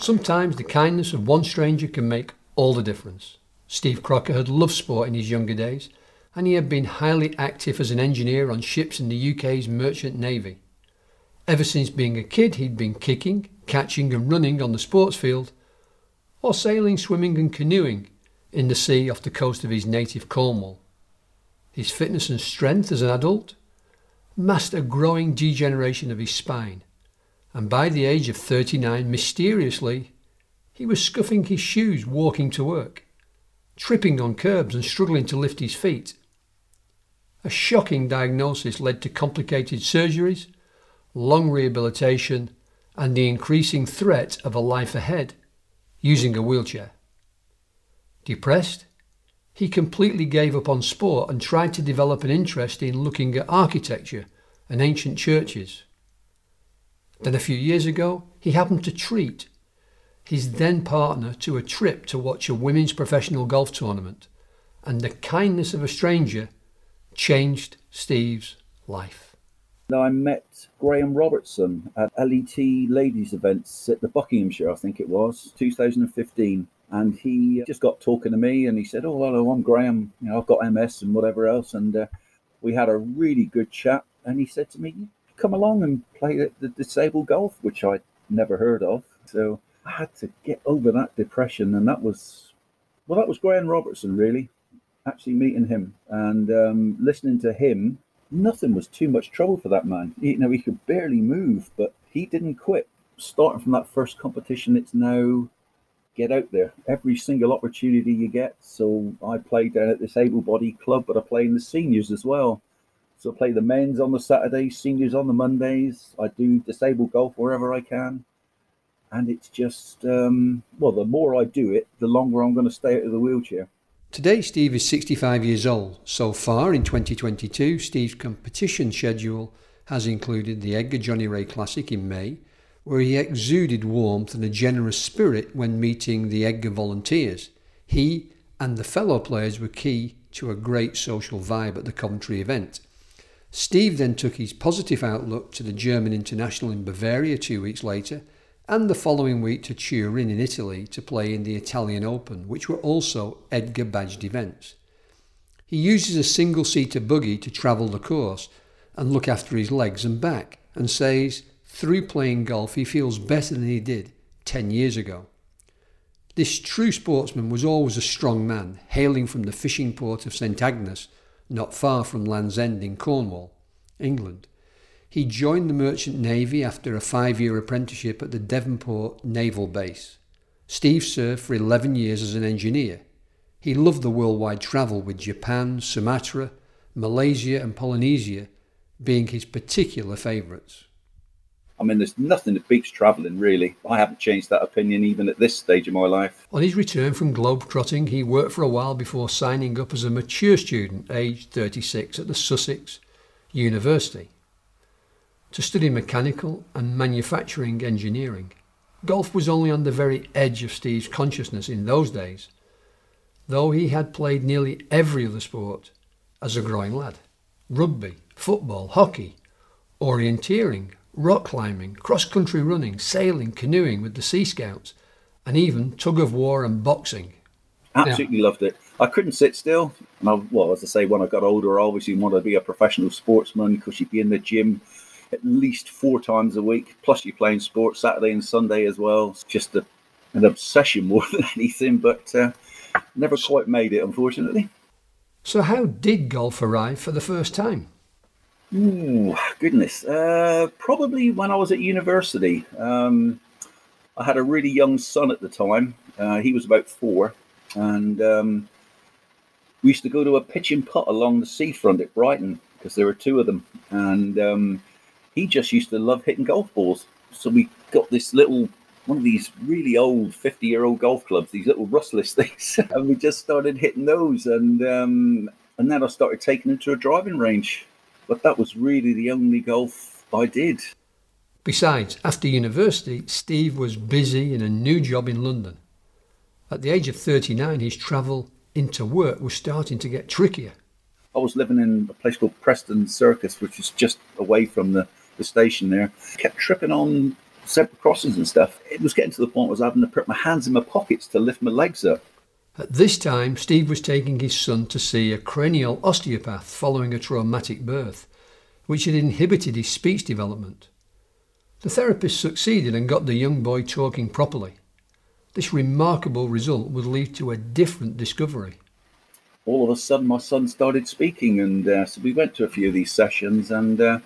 Sometimes the kindness of one stranger can make all the difference. Steve Crocker had loved sport in his younger days, and he had been highly active as an engineer on ships in the UK's merchant navy. Ever since being a kid, he'd been kicking, catching, and running on the sports field, or sailing, swimming, and canoeing in the sea off the coast of his native Cornwall. His fitness and strength as an adult masked a growing degeneration of his spine, and by the age of 39, mysteriously, he was scuffing his shoes walking to work, tripping on curbs and struggling to lift his feet. A shocking diagnosis led to complicated surgeries, long rehabilitation, and the increasing threat of a life ahead using a wheelchair. Depressed, he completely gave up on sport and tried to develop an interest in looking at architecture and ancient churches. Then a few years ago, he happened to treat his then partner to a trip to watch a women's professional golf tournament, and the kindness of a stranger changed Steve's life. Now, I met Graham Robertson at LET ladies events at the Buckinghamshire, I think it was, 2015 and he just got talking to me and he said oh hello i'm graham you know i've got ms and whatever else and uh, we had a really good chat and he said to me come along and play the, the disabled golf which i'd never heard of. So i had to get over that depression and that was well that was graham robertson really actually meeting him and um, listening to him. Nothing was too much trouble for that man. You know he could barely move but he didn't quit. Starting from that first competition it's now get out there. Every single opportunity you get. So I play down at this able bodied club, but I play in the seniors as well. So I play the men's on the Saturdays, seniors on the Mondays. I do disabled golf wherever I can. And it's just, um, well, the more I do it, the longer I'm going to stay out of the wheelchair. Today, Steve is 65 years old. So far in 2022, Steve's competition schedule has included the EDGA Johnny Ray Classic in May, where he exuded warmth and a generous spirit when meeting the EDGA volunteers. He and the fellow players were key to a great social vibe at the Coventry event. Steve then took his positive outlook to the German International in Bavaria two weeks later, and the following week to Turin in Italy to play in the Italian Open, which were also EDGA badged events. He uses a single seater buggy to travel the course and look after his legs and back, and says, through playing golf, he feels better than he did 10 years ago. This true sportsman was always a strong man, hailing from the fishing port of St Agnes, not far from Land's End in Cornwall, England. He joined the Merchant Navy after a five year apprenticeship at the Devonport Naval Base. Steve served for 11 years as an engineer. He loved the worldwide travel with Japan, Sumatra, Malaysia, and Polynesia being his particular favourites. I mean, there's nothing that beats travelling, really. I haven't changed that opinion even at this stage of my life. On his return from globetrotting, he worked for a while before signing up as a mature student, aged 36, at the Sussex University to study mechanical and manufacturing engineering. Golf was only on the very edge of Steve's consciousness in those days, though he had played nearly every other sport as a growing lad rugby, football, hockey, orienteering, rock climbing, cross country running, sailing, canoeing with the Sea Scouts, and even tug of war and boxing. Absolutely yeah. loved it. I couldn't sit still. And I, well, as I say, when I got older, I obviously wanted to be a professional sportsman because you'd be in the gym at least four times a week. Plus, you're playing sports Saturday and Sunday as well. It's just a, an obsession more than anything, but uh, never quite made it, unfortunately. So, how did golf arrive for the first time? Ooh, goodness. Uh, probably when I was at university. Um, I had a really young son at the time. Uh, he was about four. And um, we used to go to a pitch and putt along the seafront at Brighton because there were two of them. And um, he just used to love hitting golf balls. So we got this little, one of these really old 50 year old golf clubs, these little rustless things. and we just started hitting those. And, um, and then I started taking him to a driving range but that was really the only golf I did. Besides, after university, Steve was busy in a new job in London. At the age of 39, his travel into work was starting to get trickier. I was living in a place called Preston Circus, which is just away from the, the station there. Kept tripping on separate crosses and stuff. It was getting to the point where I was having to put my hands in my pockets to lift my legs up. At this time, Steve was taking his son to see a cranial osteopath following a traumatic birth, which had inhibited his speech development. The therapist succeeded and got the young boy talking properly. This remarkable result would lead to a different discovery. All of a sudden, my son started speaking, and uh, so we went to a few of these sessions. And uh,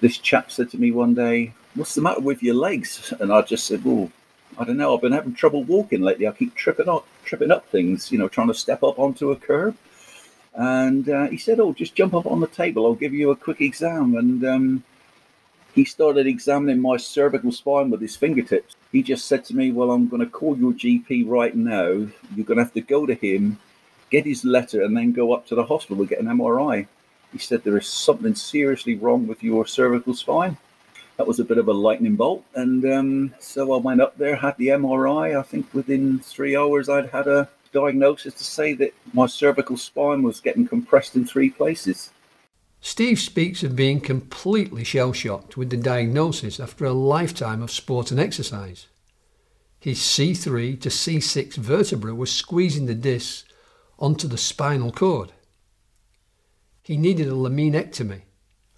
this chap said to me one day, What's the matter with your legs? And I just said, Well, I don't know. I've been having trouble walking lately. I keep tripping up, tripping up things, you know, trying to step up onto a curb. And uh, he said, "Oh, just jump up on the table. I'll give you a quick exam." And um, he started examining my cervical spine with his fingertips. He just said to me, "Well, I'm going to call your GP right now. You're going to have to go to him, get his letter, and then go up to the hospital and get an MRI." He said there is something seriously wrong with your cervical spine that was a bit of a lightning bolt. And um, so I went up there, had the MRI. I think within three hours, I'd had a diagnosis to say that my cervical spine was getting compressed in three places. Steve speaks of being completely shell shocked with the diagnosis after a lifetime of sport and exercise. His C3 to C6 vertebra was squeezing the discs onto the spinal cord. He needed a laminectomy,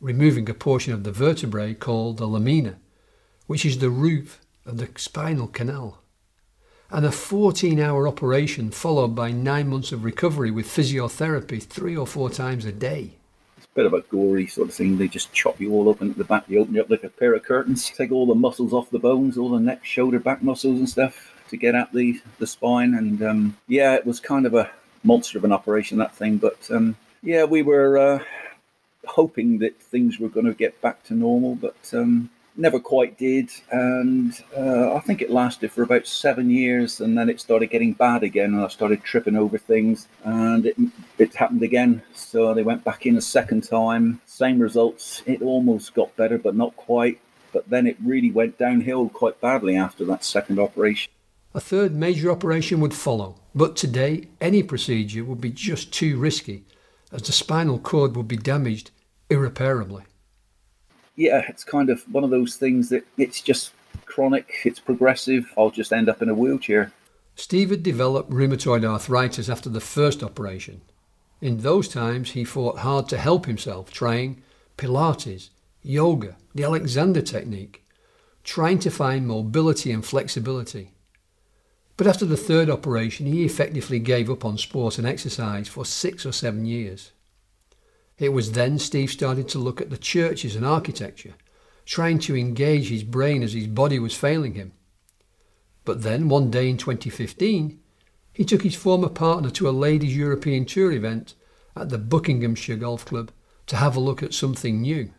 removing a portion of the vertebrae called the lamina, which is the roof of the spinal canal. And a 14 hour operation followed by nine months of recovery with physiotherapy three or four times a day. It's a bit of a gory sort of thing. They just chop you all up and at the back, they open you up like a pair of curtains, take all the muscles off the bones, all the neck, shoulder, back muscles and stuff to get at the, the spine. And um, yeah, it was kind of a monster of an operation, that thing. But um, yeah, we were. Uh, hoping that things were going to get back to normal, but um, never quite did. And uh, I think it lasted for about seven years, and then it started getting bad again, and I started tripping over things, and it, it happened again. So they went back in a second time, same results. It almost got better, but not quite. But then it really went downhill quite badly after that second operation. A third major operation would follow, but today any procedure would be just too risky as the spinal cord would be damaged irreparably. Yeah, it's kind of one of those things that it's just chronic, it's progressive. I'll just end up in a wheelchair. Steve had developed rheumatoid arthritis after the first operation. In those times, he fought hard to help himself, trying Pilates, yoga, the Alexander technique, trying to find mobility and flexibility. But after the third operation, he effectively gave up on sport and exercise for six or seven years. It was then Steve started to look at the churches and architecture, trying to engage his brain as his body was failing him. But then, one day in 2015, he took his former partner to a ladies' European Tour event at the Buckinghamshire Golf Club to have a look at something new.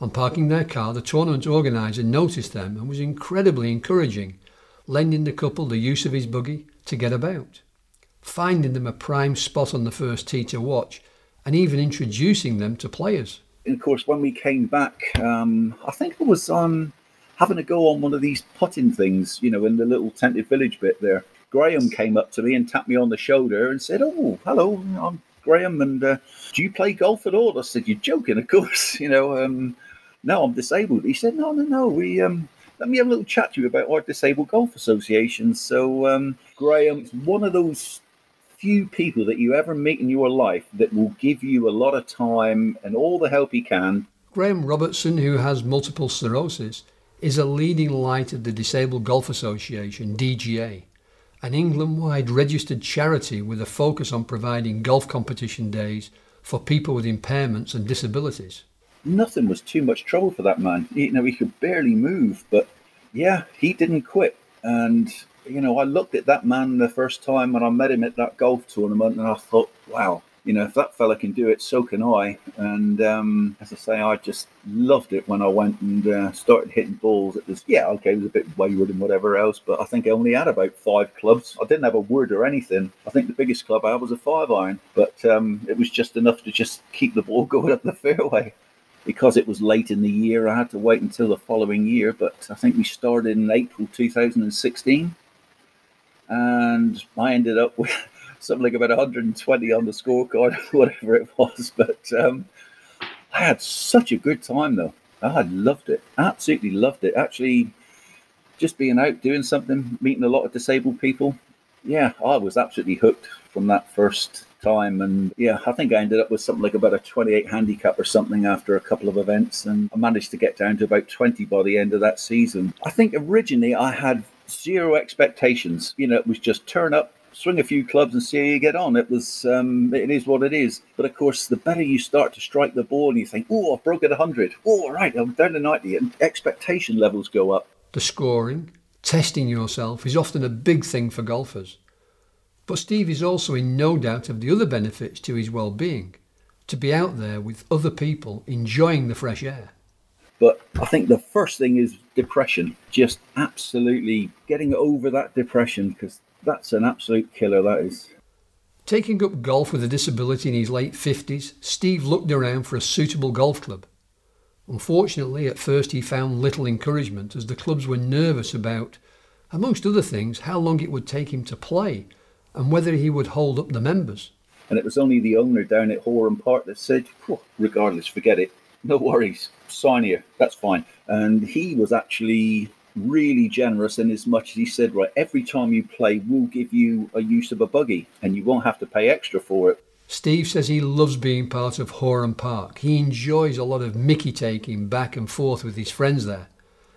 On parking their car, the tournament organiser noticed them and was incredibly encouraging lending the couple the use of his buggy to get about, finding them a prime spot on the first tee to watch, and even introducing them to players. And of course, when we came back, um, I think it was on having a go on one of these putting things, you know, in the little tented village bit there. Graham came up to me and tapped me on the shoulder and said, "Oh, hello, I'm Graham, and uh, do you play golf at all?" I said, "You're joking, of course. You know, um, no, I'm disabled." He said, "No, no, no. We um, let me have a little chat to you about our disabled golf association. So, um, Graham, one of those few people that you ever meet in your life that will give you a lot of time and all the help he can. Graham Robertson, who has multiple sclerosis, is a leading light of the Disabled Golf Association, DGA, an England wide registered charity with a focus on providing golf competition days for people with impairments and disabilities nothing was too much trouble for that man. You know, he could barely move, but yeah, he didn't quit. And you know, I looked at that man the first time when I met him at that golf tournament, and I thought, wow, you know, if that fella can do it, so can I. And um, as I say, I just loved it when I went and uh, started hitting balls. It was, yeah, okay, it was a bit wayward and whatever else, but I think I only had about five clubs. I didn't have a wood or anything. I think the biggest club I had was a five iron, but um, it was just enough to just keep the ball going up the fairway because it was late in the year, I had to wait until the following year. But I think we started in April 2016, and I ended up with something like about 120 on the scorecard, whatever it was. But um, I had such a good time though. I loved it. Absolutely loved it. Actually, just being out doing something, meeting a lot of disabled people. Yeah, I was absolutely hooked from that first time. And yeah, I think I ended up with something like about a 28 handicap or something after a couple of events. And I managed to get down to about 20 by the end of that season. I think originally I had zero expectations. You know, it was just turn up, swing a few clubs and see how you get on. It was, um, it is what it is. But of course, the better you start to strike the ball and you think, oh, I've broken 100. Oh, right, I'm down to 90. And expectation levels go up. The scoring, testing yourself is often a big thing for golfers. But Steve is also in no doubt of the other benefits to his well-being, to be out there with other people enjoying the fresh air. But I think the first thing is depression. Just absolutely getting over that depression because that's an absolute killer, that is. Taking up golf with a disability in his late 50s, Steve looked around for a suitable golf club. Unfortunately, at first he found little encouragement as the clubs were nervous about, amongst other things, how long it would take him to play and whether he would hold up the members. And it was only the owner down at Horam Park that said, regardless, forget it. No worries, sign here, that's fine. And he was actually really generous in as much as he said, right, every time you play, we'll give you a use of a buggy and you won't have to pay extra for it. Steve says he loves being part of Horam Park. He enjoys a lot of Mickey taking back and forth with his friends there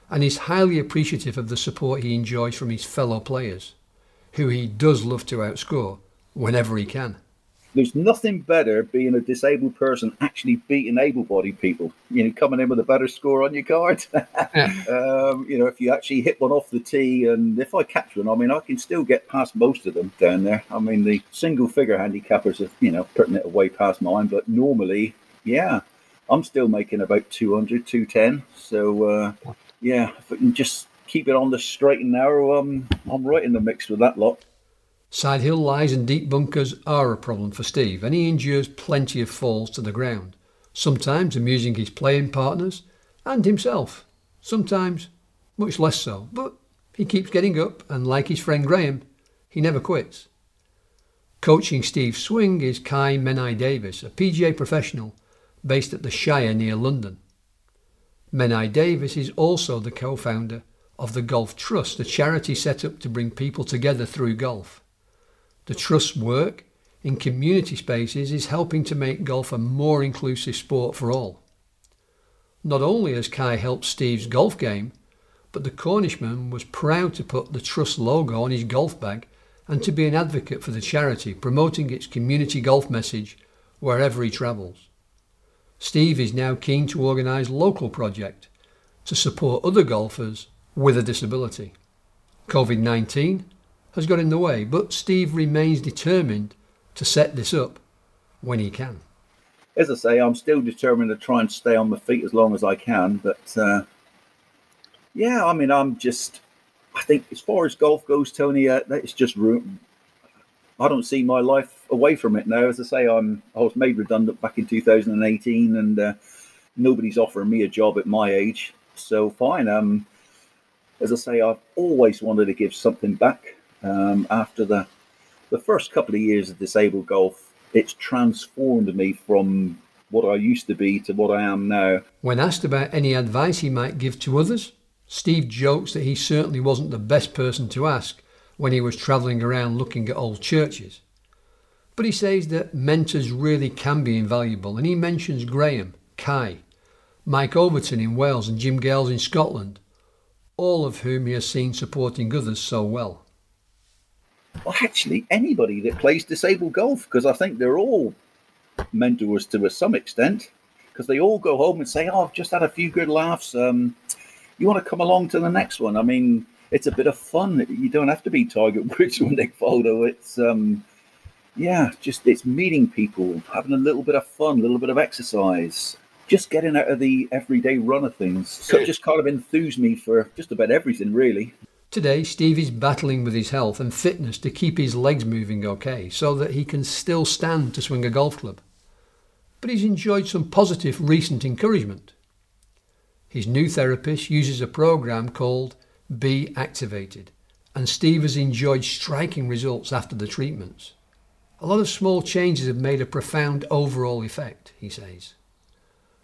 and is highly appreciative of the support he enjoys from his fellow players who he does love to outscore whenever he can. There's nothing better being a disabled person actually beating able-bodied people. You know, coming in with a better score on your card. um, you know, if you actually hit one off the tee, and if I catch one, I mean, I can still get past most of them down there. I mean, the single-figure handicappers are, you know, putting it away past mine, but normally, yeah, I'm still making about 200, 210. So, uh, yeah, if we can just keep it on the straight and narrow, um, I'm right in the mix with that lot. Side hill lies and deep bunkers are a problem for Steve, and he endures plenty of falls to the ground, sometimes amusing his playing partners and himself, sometimes much less so, but he keeps getting up, and like his friend Graham, he never quits. Coaching Steve's swing is Kai Menai Davis, a PGA professional based at the Shire near London. Menai Davis is also the co founder of the Golf Trust, a charity set up to bring people together through golf. The Trust's work in community spaces is helping to make golf a more inclusive sport for all. Not only has Kai helped Steve's golf game, but the Cornishman was proud to put the Trust logo on his golf bag and to be an advocate for the charity, promoting its community golf message wherever he travels. Steve is now keen to organise local project to support other golfers with a disability. COVID 19 has got in the way, but Steve remains determined to set this up when he can. As I say, I'm still determined to try and stay on my feet as long as I can. But uh, yeah, I mean, I'm just, I think as far as golf goes, Tony, uh, it's just room. I don't see my life away from it now. As I say, I'm I was made redundant back in 2018, and uh, nobody's offering me a job at my age. So fine, um, as I say, I've always wanted to give something back. Um, after the the first couple of years of disabled golf, it's transformed me from what I used to be to what I am now. When asked about any advice he might give to others, Steve jokes that he certainly wasn't the best person to ask when he was travelling around looking at old churches. But he says that mentors really can be invaluable, and he mentions Graham, Kai, Mike Overton in Wales, and Jim Gales in Scotland, all of whom he has seen supporting others so well. Well, actually, anybody that plays disabled golf, because I think they're all mentors to some extent, because they all go home and say, "Oh, I've just had a few good laughs. Um, you want to come along to the next one?" I mean, it's a bit of fun. You don't have to be Tiger Woods or Nick Faldo. It's um, yeah, just it's meeting people, having a little bit of fun, a little bit of exercise, just getting out of the everyday run of things. So it just kind of enthused me for just about everything, really. Today, Steve is battling with his health and fitness to keep his legs moving okay so that he can still stand to swing a golf club. But he's enjoyed some positive recent encouragement. His new therapist uses a program called Be Activated, and Steve has enjoyed striking results after the treatments. A lot of small changes have made a profound overall effect, he says.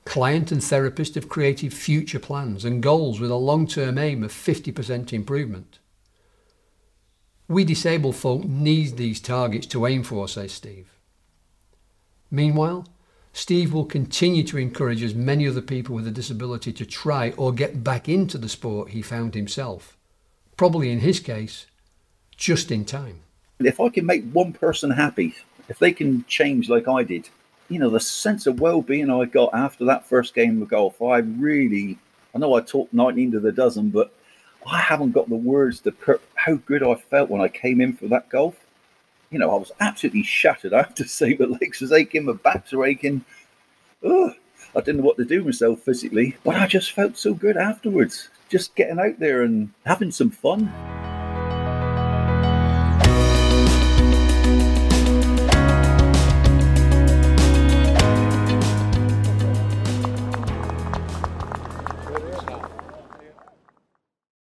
Client and therapist have created future plans and goals with a long term aim of 50% improvement. We disabled folk need these targets to aim for, says Steve. Meanwhile, Steve will continue to encourage as many other people with a disability to try or get back into the sport he found himself. Probably in his case, just in time. If I can make one person happy, if they can change like I did, you know, the sense of well being I got after that first game of golf, I really, I know I talked 19 to the dozen, but I haven't got the words to put how good I felt when I came in for that golf you know, I was absolutely shattered. I have to say, my legs was aching, my backs were aching. Ugh, I didn't know what to do myself physically, but I just felt so good afterwards. Just getting out there and having some fun.